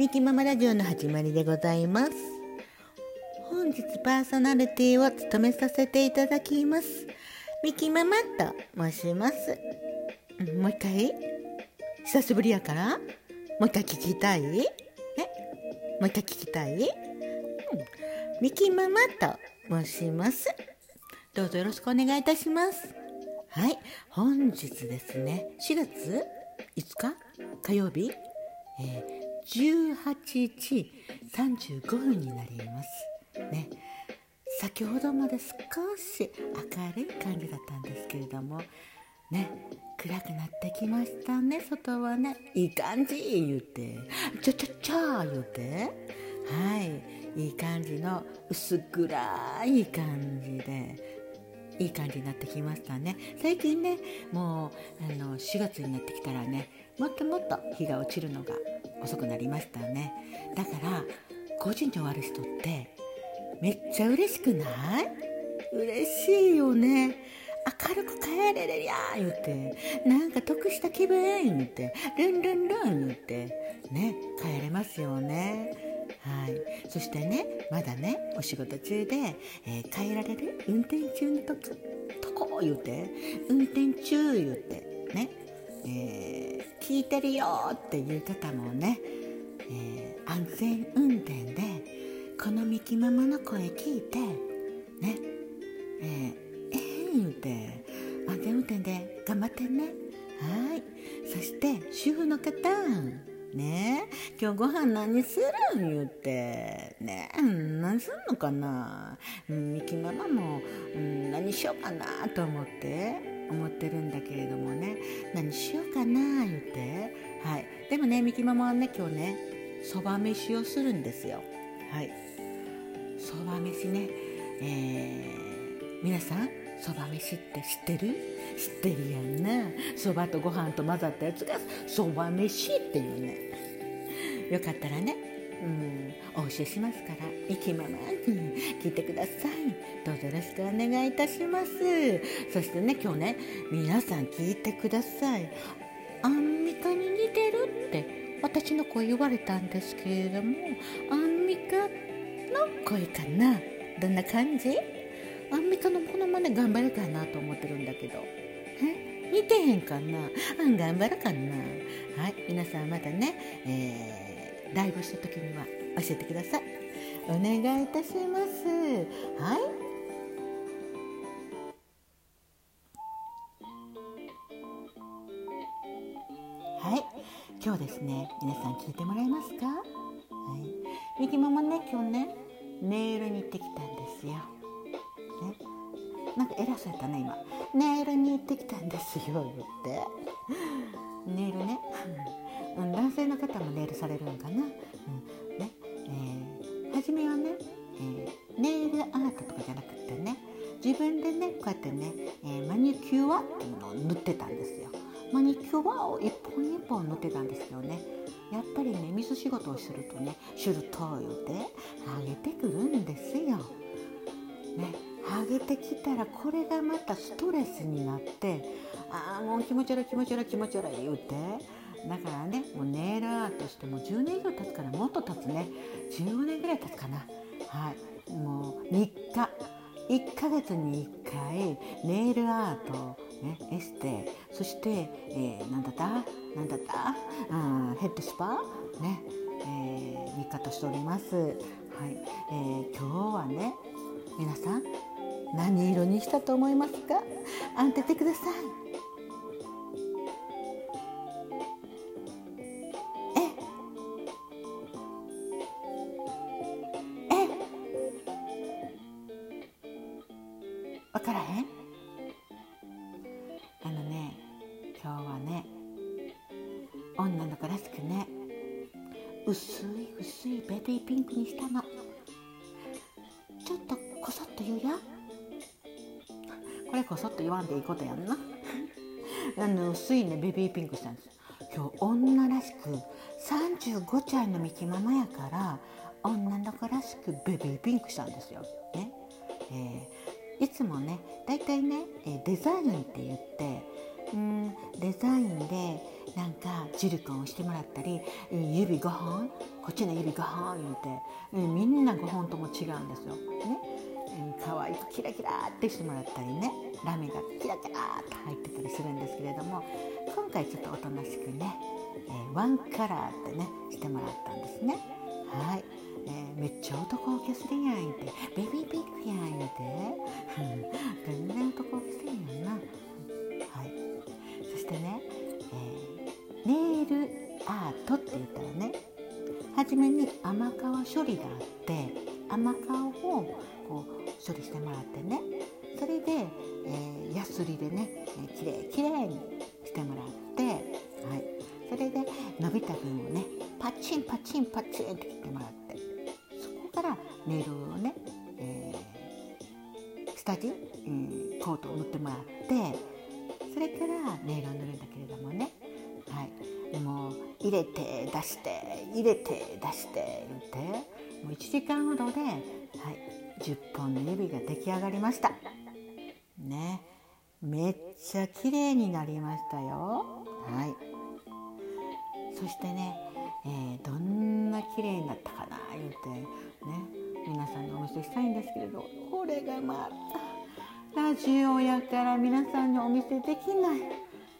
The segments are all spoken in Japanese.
ミキママラジオの始まりでございます。本日パーソナリティを務めさせていただきます。ミキママと申します。もう一回？久しぶりやから？もう一回聞きたい？え？もう一回聞きたい、うん、ミキママと申します。どうぞよろしくお願いいたします。はい。本日ですね。4月5日？火曜日、えー、18時35分になります。ね。先ほどまで少し明るい感じだったんですけれどもね。暗くなってきましたね外はね。いい感じ言うて。ちょちょちょ言うて。はい。いい感じの薄暗い感じで。いい感じになってきましたね。最近ねもうあの4月になってきたらねもっともっと日が落ちるのが遅くなりましたね。だから個人に終わる人ってめっちゃ嬉しくない？嬉しいよね。明るく帰れるやん言ってなんか得した気分言ってルンルンルン言ってね帰れますよね。はい。そしてねまだねお仕事中で、えー、帰られる運転中のととこ言うて運転中言うてね、えー、聞いてるよっていう方もね、えー、安全運転でこのミキママの声聞いてねえー言うて安全運転で頑張ってね。はい。そして主婦の方ね今日ご飯何するん言うてね何すんのかな。ミキママも、うん、何しようかなと思って。思ってるんだけれどもね。何しようかな言って。はい。でもねミキママはね今日ねそば飯をするんですよ。はい。そば飯ね。えー、皆さんそば飯って知ってる？知ってるやんな。そばとご飯と混ざったやつがそば飯っていうね。よかったらねうん。お教えしますから息ままに聞いてください。どうぞよろしくお願いいたします。そしてね今日ね皆さん聞いてください。アンミカに似てるって私の声言われたんですけれどもアンミカの声かな？どんな感じ？アンミカのモノマネ頑張れたなと思ってるんだけど。え？似てへんかな？あん頑張るかな。はい皆さんまたね、えー、ライブした時には教えてください。お願いいたします。はい。はい、今日ですね、皆さん聞いてもらえますか？はい、ミキママね、今日ね、ネイルに行ってきたんですよ。ね。なんか偉そうやったね今。ネイルに行ってきたんですよ言って。ネイルね、うん、男性の方もネイルされるんかな、うんねえー、初めはね、えー、ネイルアートとかじゃなくてね自分でねこうやってね、えー、マニキュアっていうのを塗ってたんですよ。マニキュアを一本一本塗ってたんですよねやっぱりね水仕事をするとねシュルトー言うて上げてくるんですよ。ね上げてきたらこれがまたストレスになってああもう気持ち悪い気持ち悪い気持ち悪い言うてだからねもうネイルアートしても10年以上経つからもっと経つね。15年ぐらい経つかな。はい。もう3日。1ヶ月に1回ネイルアート、ね、エステ。そして、えー、何だった？何だった？あヘッドスパ？ね、えー、3日としております。はい。えー、今日はね皆さん何色にしたと思いますか？当ててください。分からへん？あのね今日はね女の子らしくね薄い薄いベビーピンクにしたの。ちょっとこそっと言うよ。これこそっと言わんでいいことやんな。あの薄いねベビーピンクしたんです。今日女らしく35歳のミキママやから女の子らしくベビーピンクしたんですよ。ねえー、いつもね大体ねデザインって言ってうんデザインで、なんかジルコンをしてもらったり指5本こっちの指5本言うてみんな5本とも違うんですよ。ね可愛くキラキラってしてもらったりねラメがキラキラって入ってたりするんですけれども今回ちょっとおとなしくね、えー、ワンカラーってねしてもらったんですね。はい、えー、めっちゃ男受けするやん言って。ベビーピンクやん言うて。全然男受けするやんな。はい、そしてね、えー、ネイルアートって言ったらね初めに甘皮処理があって甘皮をこう処理してもらってねそれで、えー、ヤスリでね、えー、きれいきれいにしてもらってはい。それで伸びた分をねパチンパチンパチンって切ってもらって。ネイルをね、えー、下地、うん、コートを塗ってもらってそれからネイルを塗るんだけれどもね。はい。もう入れて出して入れて出して言ってもう1時間ほどで、はい、10本の指が出来上がりました。ね。めっちゃ綺麗になりましたよ。はい。そしてね、えー、どんな綺麗になったかな言うてね。皆さんにお見せしたいんですけれどこれがまたラジオやから皆さんにお見せできない。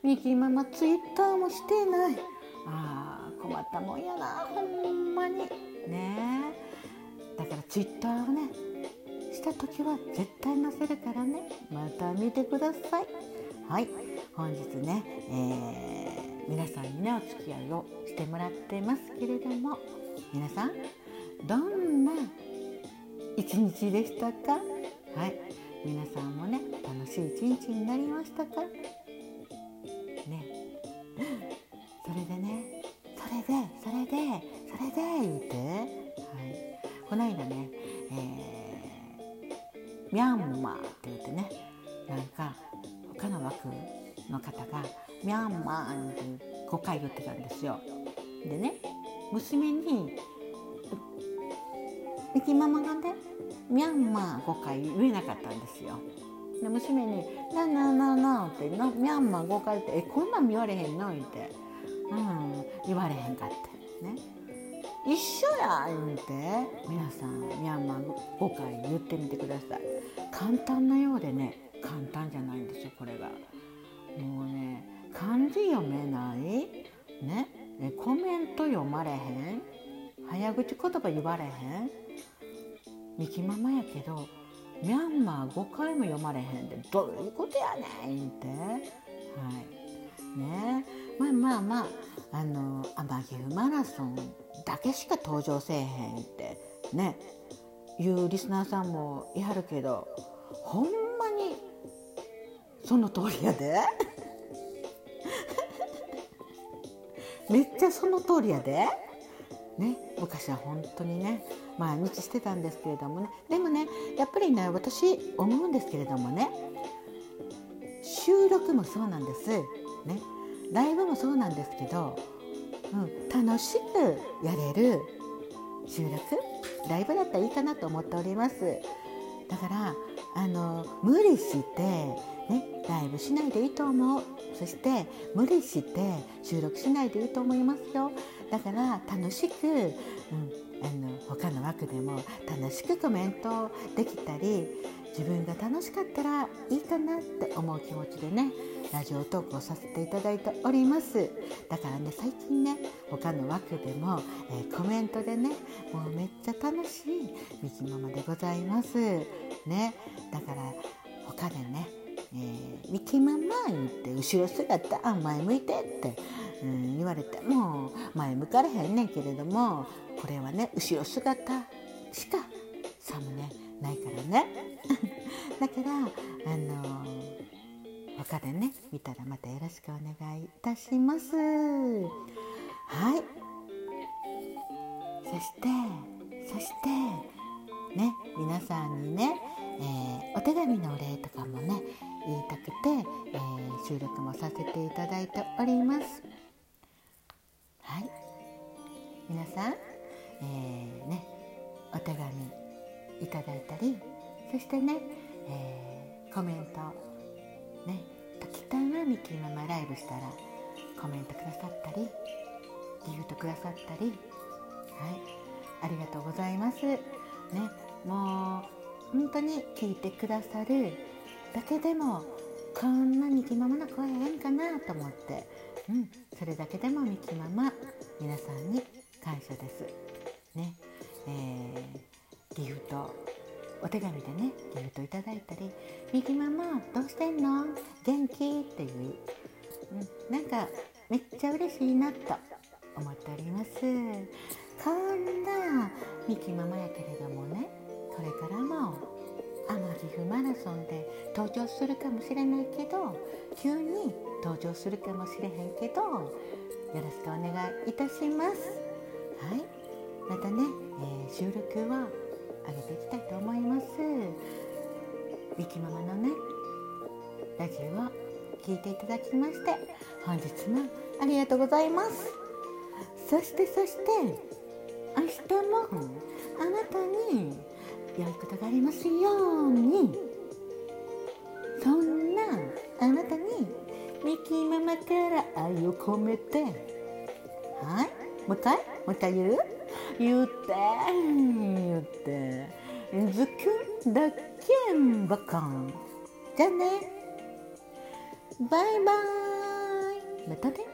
ミキママツイッターもしてない。あー困ったもんやな。ほんまに。ね。だからツイッターをねした時は絶対載せるからね。また見てください。はい。本日ね、えー、皆さんにねお付き合いをしてもらってますけれども皆さんどんな一日でしたか？はい。皆さんもね楽しい一日になりましたか？ね。それでねそれでそれでそれで言うて、はい、この間ね、えー、ミャンマーって言ってねなんか他の枠の方がミャンマーって5回言ってたんですよ。でね娘にミキママがねミャンマー5回言えなかったんですよ。で娘に「なななな」って「ミャンマー5回」って「えこんなん言われへんの?」言って「うん言われへんかって。ね。一緒や言うて。皆さんミャンマー5回言ってみてください。簡単なようでね簡単じゃないんですよこれが。もうね漢字読めない？ね？コメント読まれへん？早口言葉言われへん？ミキママやけどミャンマー5回も読まれへんでどういうことやねんって。はい。ね。まあまあまああの天城マラソンだけしか登場せえへんってね。いうリスナーさんもいはるけどほんまにその通りやで。めっちゃその通りやで。ね、昔は本当にね毎日してたんですけれどもね。でもねやっぱりね私思うんですけれどもね。収録もそうなんです、ね、ライブもそうなんですけど、うん、楽しくやれる収録ライブだったらいいかなと思っております。だからあの無理して、ね、ライブしないでいいと思う。そして無理して収録しないでいいと思いますよ。だから楽しく、他の枠でも楽しくコメントできたり自分が楽しかったらいいかなって思う気持ちでねラジオトークをさせていただいております。だからね最近ね他の枠でも、えー、コメントでねもうめっちゃ楽しいみきママでございます。ね。だから他でね、えー、ミキママ言って後ろ姿あ前向いてってうん、言われても前向かれへんねんけれどもこれはね後ろ姿しかサムネないからね。だからあの他でね見たらまたよろしくお願いいたします。はい。そしてそしてね皆さんにね、えー、お手紙のお礼とかもね言いたくて、えー、収録もさせていただいております。はい。皆さん、えー、ね、お手紙いただいたりそしてね、えー、コメントね「時たまみきママライブしたらコメントくださったりギフトくださったりはいありがとうございます。ねもう本当に聞いてくださるだけでもこんなにきママの声ええんかなと思ってうんそれだけでもみきママ皆さんに感謝です。ー、ギフトお手紙でねギフトいただいたり「みきママどうしてんの？元気?」っていう、うん、なんかめっちゃ嬉しいなと思っております。こんなみきママやけれどもねこれからも天岐阜マラソンで登場するかもしれないけど急に登場するかもしれへんけどよろしくお願いいたします。はい。またね、えー、収録は上げていきたいと思います。ミキママのねラジオを聞いていただきまして本日もありがとうございます。そしてそして明日もあなたに良いことがありますように。そんなあなたにミキーママから愛を込めて。はい？もう一回？もう一回言う？言って言って。ズキュンだけんばかんじゃあね。バイバイ。またね。